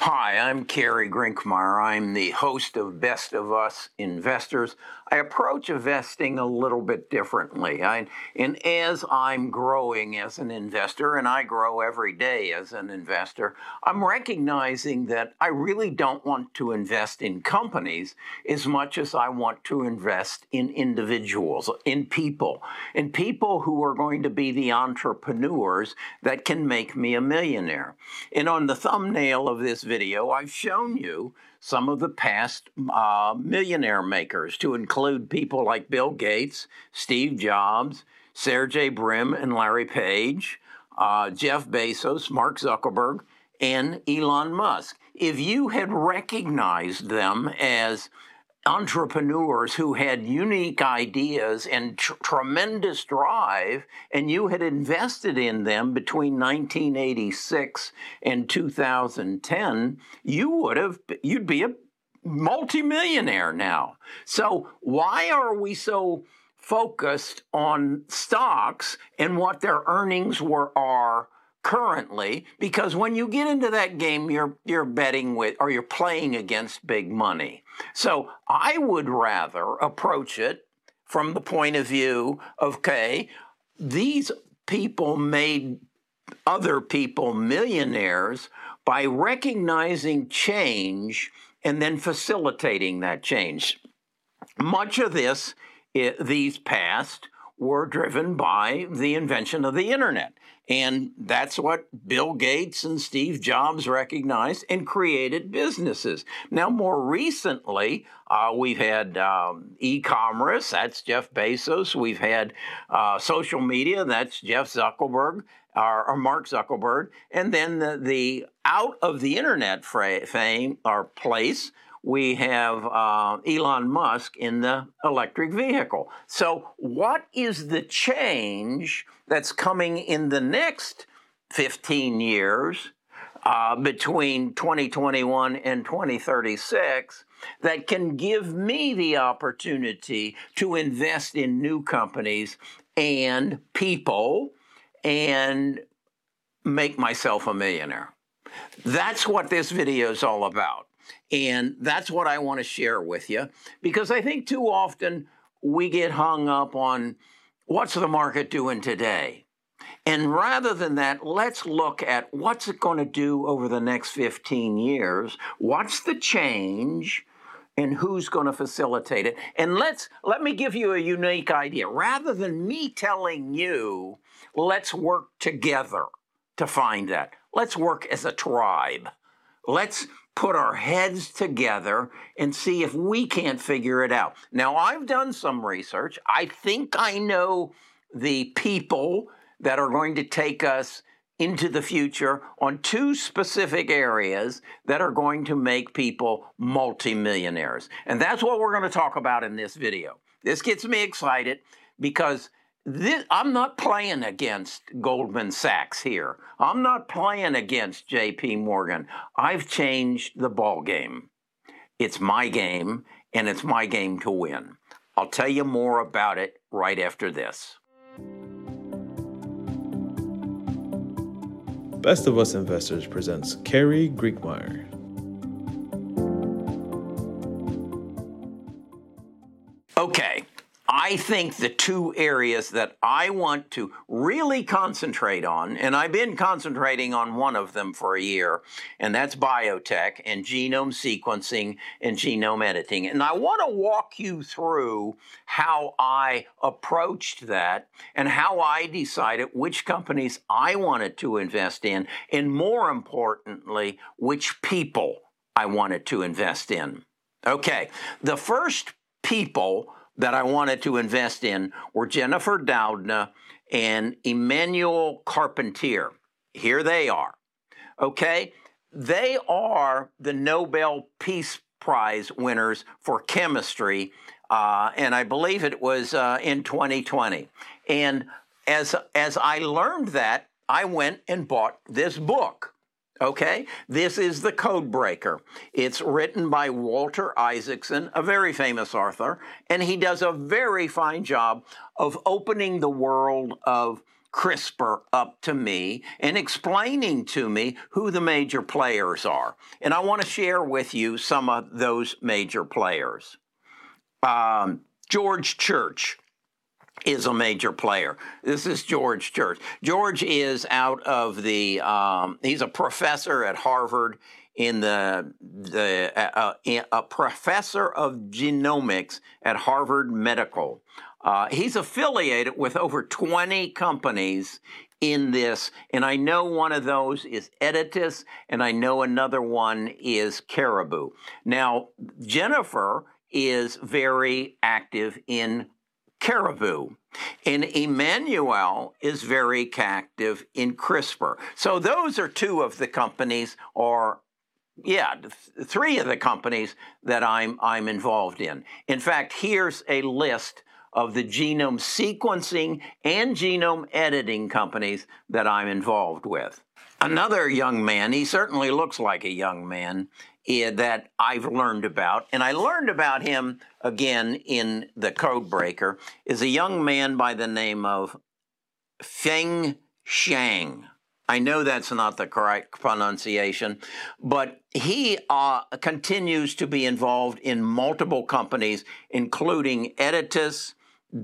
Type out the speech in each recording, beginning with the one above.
Hi, I'm Kerry Grinkmeyer. I'm the host of Best of Us Investors. I approach investing a little bit differently. I, and as I'm growing as an investor, and I grow every day as an investor, I'm recognizing that I really don't want to invest in companies as much as I want to invest in individuals, in people, in people who are going to be the entrepreneurs that can make me a millionaire. And on the thumbnail of this video, I've shown you some of the past uh, millionaire makers, to include people like Bill Gates, Steve Jobs, Sergey Brin, and Larry Page, uh, Jeff Bezos, Mark Zuckerberg, and Elon Musk. If you had recognized them as entrepreneurs who had unique ideas and tr- tremendous drive, and you had invested in them between 1986 and 2010, you would have, you'd be a multimillionaire now. So, why are we so focused on stocks and what their earnings were are? Currently because when you get into that game you're you're betting with or you're playing against big money. So I would rather approach it from the point of view of okay, these people made other people millionaires by recognizing change and then facilitating that change. Much of this, eh, these past, were driven by the invention of the internet. And that's what Bill Gates and Steve Jobs recognized and created businesses. Now, more recently, uh, we've had um, e commerce, that's Jeff Bezos. We've had uh, social media, that's Jeff Zuckerberg. Or, Mark Zuckerberg, and then the, the out of the internet fame or place, we have uh, Elon Musk in the electric vehicle. So, what is the change that's coming in the next 15 years uh, between 2021 and 2036 that can give me the opportunity to invest in new companies and people and make myself a millionaire? That's what this video is all about. And that's what I want to share with you because I think too often we get hung up on what's the market doing today? And rather than that, let's look at what's it going to do over the next 15 years? What's the change? And who's going to facilitate it? And let's let me give you a unique idea. Rather than me telling you, let's work together to find that. Let's work as a tribe. Let's put our heads together and see if we can't figure it out. Now, I've done some research. I think I know the people that are going to take us into the future on two specific areas that are going to make people multimillionaires. And that's what we're going to talk about in this video. This gets me excited because this, I'm not playing against Goldman Sachs here. I'm not playing against JP Morgan. I've changed the ball game. It's my game and it's my game to win. I'll tell you more about it right after this. Best of Us Investors presents Kerry Grinkmeyer. Okay, I think the two areas that I want to really concentrate on, and I've been concentrating on one of them for a year, and that's biotech and genome sequencing and genome editing. And I want to walk you through how I approached that and how I decided which companies I wanted to invest in, and more importantly, which people I wanted to invest in. Okay, the first people that I wanted to invest in were Jennifer Doudna and Emmanuelle Charpentier. Here they are. Okay? They are the Nobel Peace Prize winners for chemistry, uh, and I believe it was uh, in 2020. And as, as I learned that, I went and bought this book. Okay, this is The Code Breaker. It's written by Walter Isaacson, a very famous author, and he does a very fine job of opening the world of CRISPR up to me and explaining to me who the major players are. And I want to share with you some of those major players. Um, George Church is a major player. This is George Church. George is out of the, um, he's a professor at Harvard in the, the uh, uh, a professor of genomics at Harvard Medical. Uh, he's affiliated with over 20 companies in this, and I know one of those is Editas, and I know another one is Caribou. Now, Jennifer is very active in Caribou. And Emmanuelle is very active in CRISPR. So those are two of the companies, or yeah, th- three of the companies that I'm I'm involved in. In fact, here's a list of the genome sequencing and genome editing companies that I'm involved with. Another young man, he certainly looks like a young man, that I've learned about, and I learned about him again in the Codebreaker, is a young man by the name of Feng Shang. I know that's not the correct pronunciation, but he uh, continues to be involved in multiple companies, including Editas,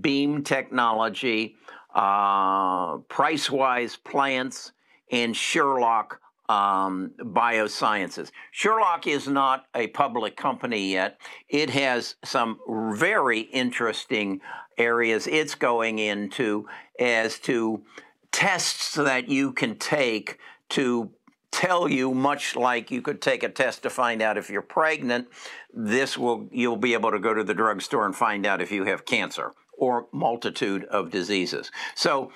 Beam Technology, uh, Pairwise Plants, and Sherlock um, Biosciences. Sherlock is not a public company yet. It has some very interesting areas it's going into as to tests that you can take to tell you much like you could take a test to find out if you're pregnant this will you'll be able to go to the drugstore and find out if you have cancer or multitude of diseases. So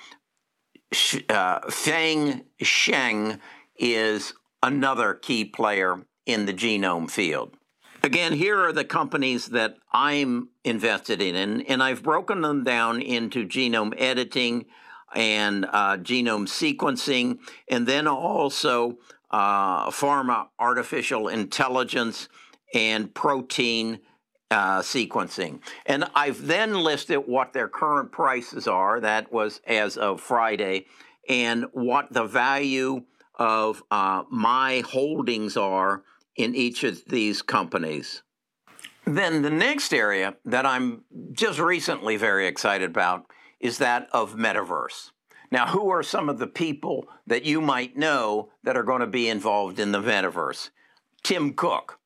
uh, Feng Sheng is another key player in the genome field. Again, here are the companies that I'm invested in, and I've broken them down into genome editing and uh, genome sequencing, and then also uh, pharma artificial intelligence and protein uh, sequencing. And I've then listed what their current prices are. That was as of Friday, and what the value of uh, my holdings are in each of these companies. Then the next area that I'm just recently very excited about is that of metaverse. Now, who are some of the people that you might know that are going to be involved in the metaverse? Tim Cook,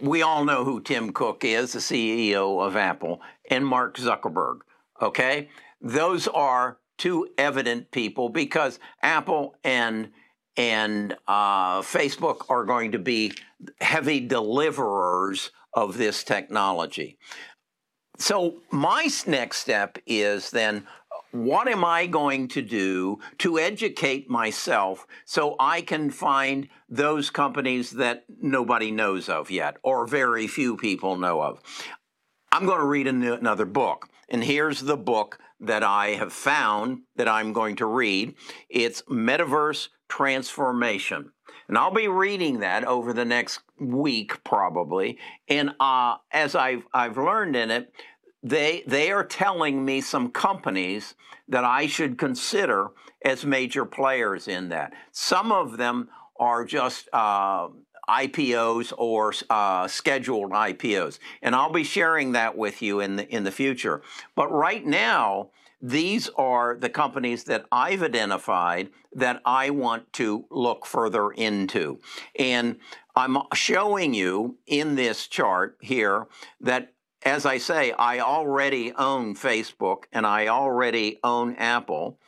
we all know who Tim Cook is, the CEO of Apple, and Mark Zuckerberg. Okay? Those are two evident people because Apple and and uh, Facebook are going to be heavy deliverers of this technology. So my next step is then what am I going to do to educate myself so I can find those companies that nobody knows of yet or very few people know of? I'm going to read another book. And here's the book that I have found that I'm going to read. It's Metaverse Transformation. And I'll be reading that over the next week, probably. And uh, as I've, I've learned in it, they they are telling me some companies that I should consider as major players in that. Some of them are just uh, IPOs or uh, scheduled IPOs, and I'll be sharing that with you in the in the future. But right now, these are the companies that I've identified that I want to look further into, and I'm showing you in this chart here that as I say, I already own Facebook and I already own Apple.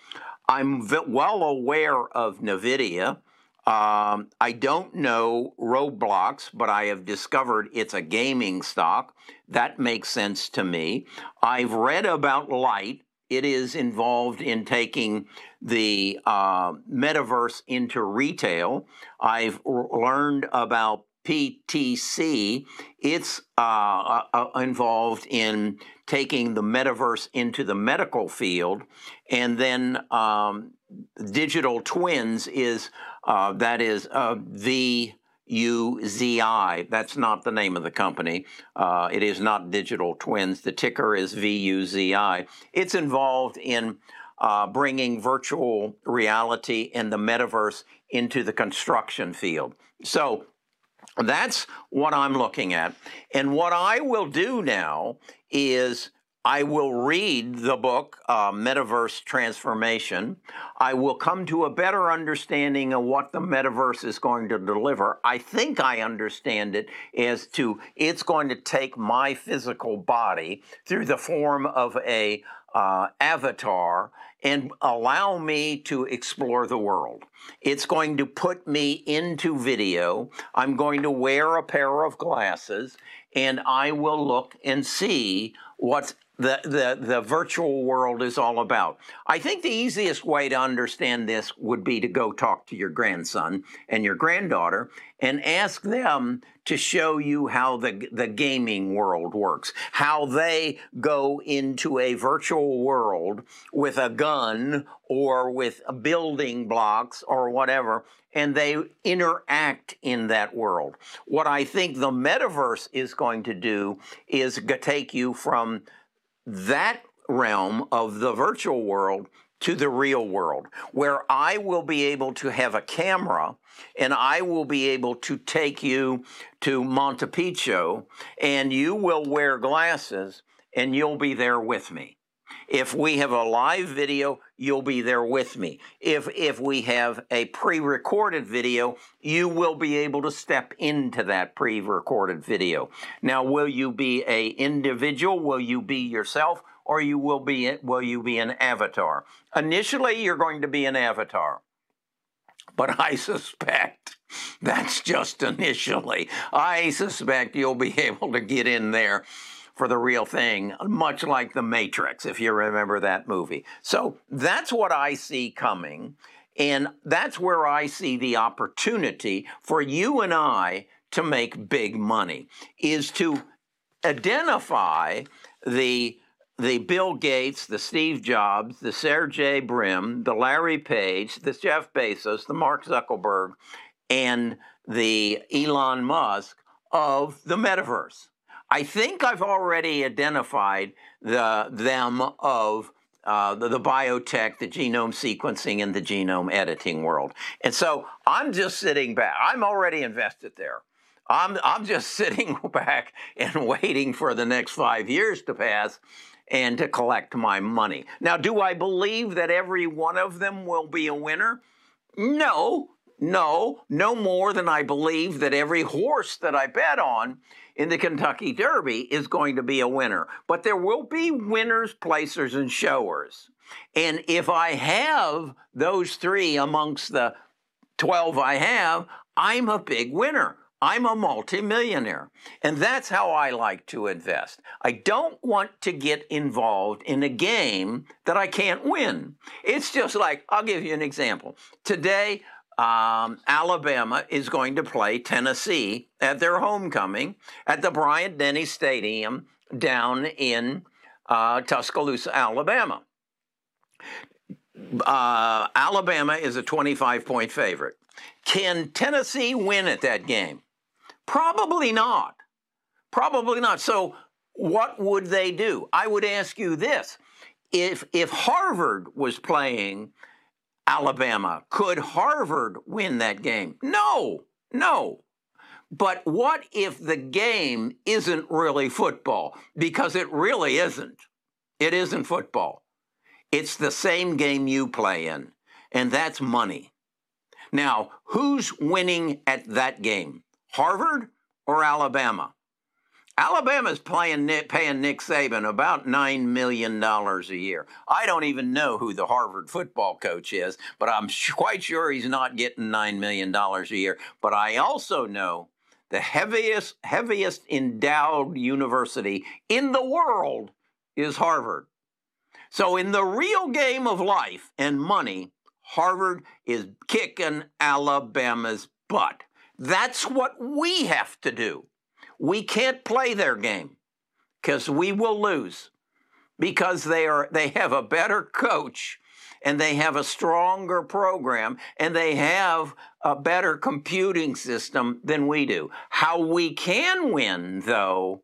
I'm well aware of NVIDIA. Um, I don't know Roblox, but I have discovered it's a gaming stock. That makes sense to me. I've read about Lyte. It is involved in taking the uh, metaverse into retail. I've learned about PTC, it's uh, uh, uh, involved in taking the metaverse into the medical field, and then um, digital twins is uh, that is uh, U Z I. That's not the name of the company. Uh, it is not Digital Twins. The ticker is V U Z I. It's involved in uh, bringing virtual reality and the metaverse into the construction field. So that's what I'm looking at. And what I will do now is I will read the book, uh, Metaverse Transformation. I will come to a better understanding of what the metaverse is going to deliver. I think I understand it as to it's going to take my physical body through the form of a uh, avatar and allow me to explore the world. It's going to put me into video. I'm going to wear a pair of glasses and I will look and see what's the, the, the virtual world is all about. I think the easiest way to understand this would be to go talk to your grandson and your granddaughter and ask them to show you how the, the gaming world works, how they go into a virtual world with a gun or with building blocks or whatever, and they interact in that world. What I think the metaverse is going to do is take you from that realm of the virtual world to the real world, where I will be able to have a camera and I will be able to take you to Montepicchu and you will wear glasses and you'll be there with me. If we have a live video, you'll be there with me. If if we have a pre-recorded video, you will be able to step into that pre-recorded video. Now, will you be a individual? Will you be yourself? Or you will be will you be an avatar? Initially, you're going to be an avatar. But I suspect that's just initially. I suspect you'll be able to get in there for the real thing, much like The Matrix, if you remember that movie. So that's what I see coming. And that's where I see the opportunity for you and I to make big money is to identify the the Bill Gates, the Steve Jobs, the Sergey Brin, the Larry Page, the Jeff Bezos, the Mark Zuckerberg, and the Elon Musk of the metaverse. I think I've already identified the them of uh, the, the, biotech, the genome sequencing, and the genome editing world. And so I'm just sitting back. I'm already invested there. I'm, I'm just sitting back and waiting for the next five years to pass and to collect my money. Now, do I believe that every one of them will be a winner? No, no, no more than I believe that every horse that I bet on in the Kentucky Derby is going to be a winner. But there will be winners, placers, and showers. And if I have those three amongst the 12 I have, I'm a big winner. I'm a multimillionaire. And that's how I like to invest. I don't want to get involved in a game that I can't win. It's just like, I'll give you an example. Today, um, Alabama is going to play Tennessee at their homecoming at the Bryant Denny Stadium down in uh, Tuscaloosa, Alabama. Uh, Alabama is a 25 point favorite. Can Tennessee win at that game? Probably not. Probably not. So, what would they do? I would ask you this if, if Harvard was playing Alabama. Could Harvard win that game? No, no. But what if the game isn't really football? Because it really isn't. It isn't football. It's the same game you play in, and that's money. Now, who's winning at that game? Harvard or Alabama? Alabama's playing Nick, paying Nick Saban about $9 million a year. I don't even know who the Harvard football coach is, but I'm quite sure he's not getting $9 million a year. But I also know the heaviest, heaviest endowed university in the world is Harvard. So, in the real game of life and money, Harvard is kicking Alabama's butt. That's what we have to do. We can't play their game because we will lose because they are they have a better coach and they have a stronger program and they have a better computing system than we do. How we can win though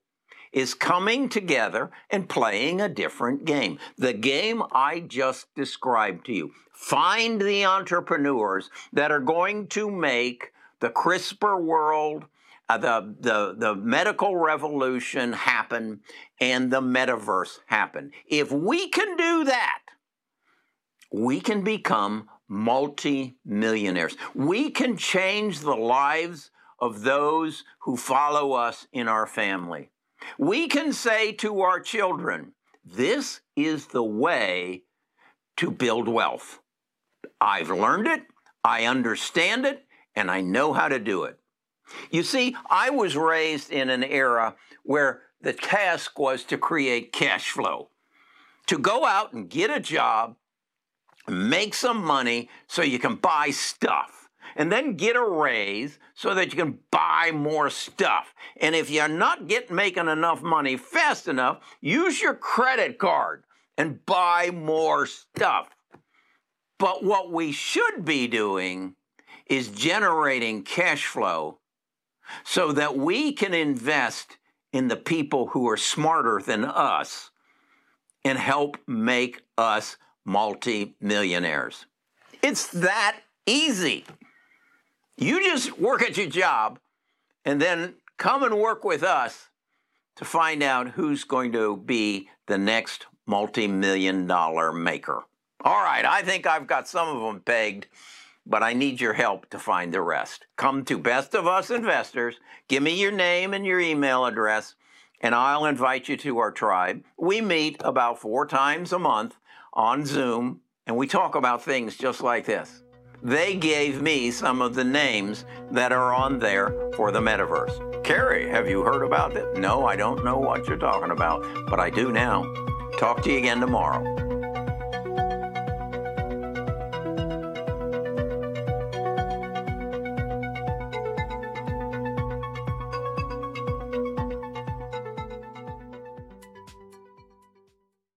is coming together and playing a different game. The game I just described to you. Find the entrepreneurs that are going to make the CRISPR world, uh, the, the, the medical revolution happen, and the metaverse happen. If we can do that, we can become multi-millionaires. We can change the lives of those who follow us in our family. We can say to our children, this is the way to build wealth. I've learned it, I understand it, and I know how to do it. You see, I was raised in an era where the task was to create cash flow, to go out and get a job, make some money so you can buy stuff, and then get a raise so that you can buy more stuff. And if you're not getting making enough money fast enough, use your credit card and buy more stuff. But what we should be doing is generating cash flow so that we can invest in the people who are smarter than us and help make us multi-millionaires. It's that easy. You just work at your job and then come and work with us to find out who's going to be the next multimillion dollar maker. All right, I think I've got some of them pegged, but I need your help to find the rest. Come to Best of Us Investors, give me your name and your email address, and I'll invite you to our tribe. We meet about four times a month on Zoom, and we talk about things just like this. They gave me some of the names that are on there for the metaverse. Carrie, have you heard about it? No, I don't know what you're talking about, but I do now. Talk to you again tomorrow.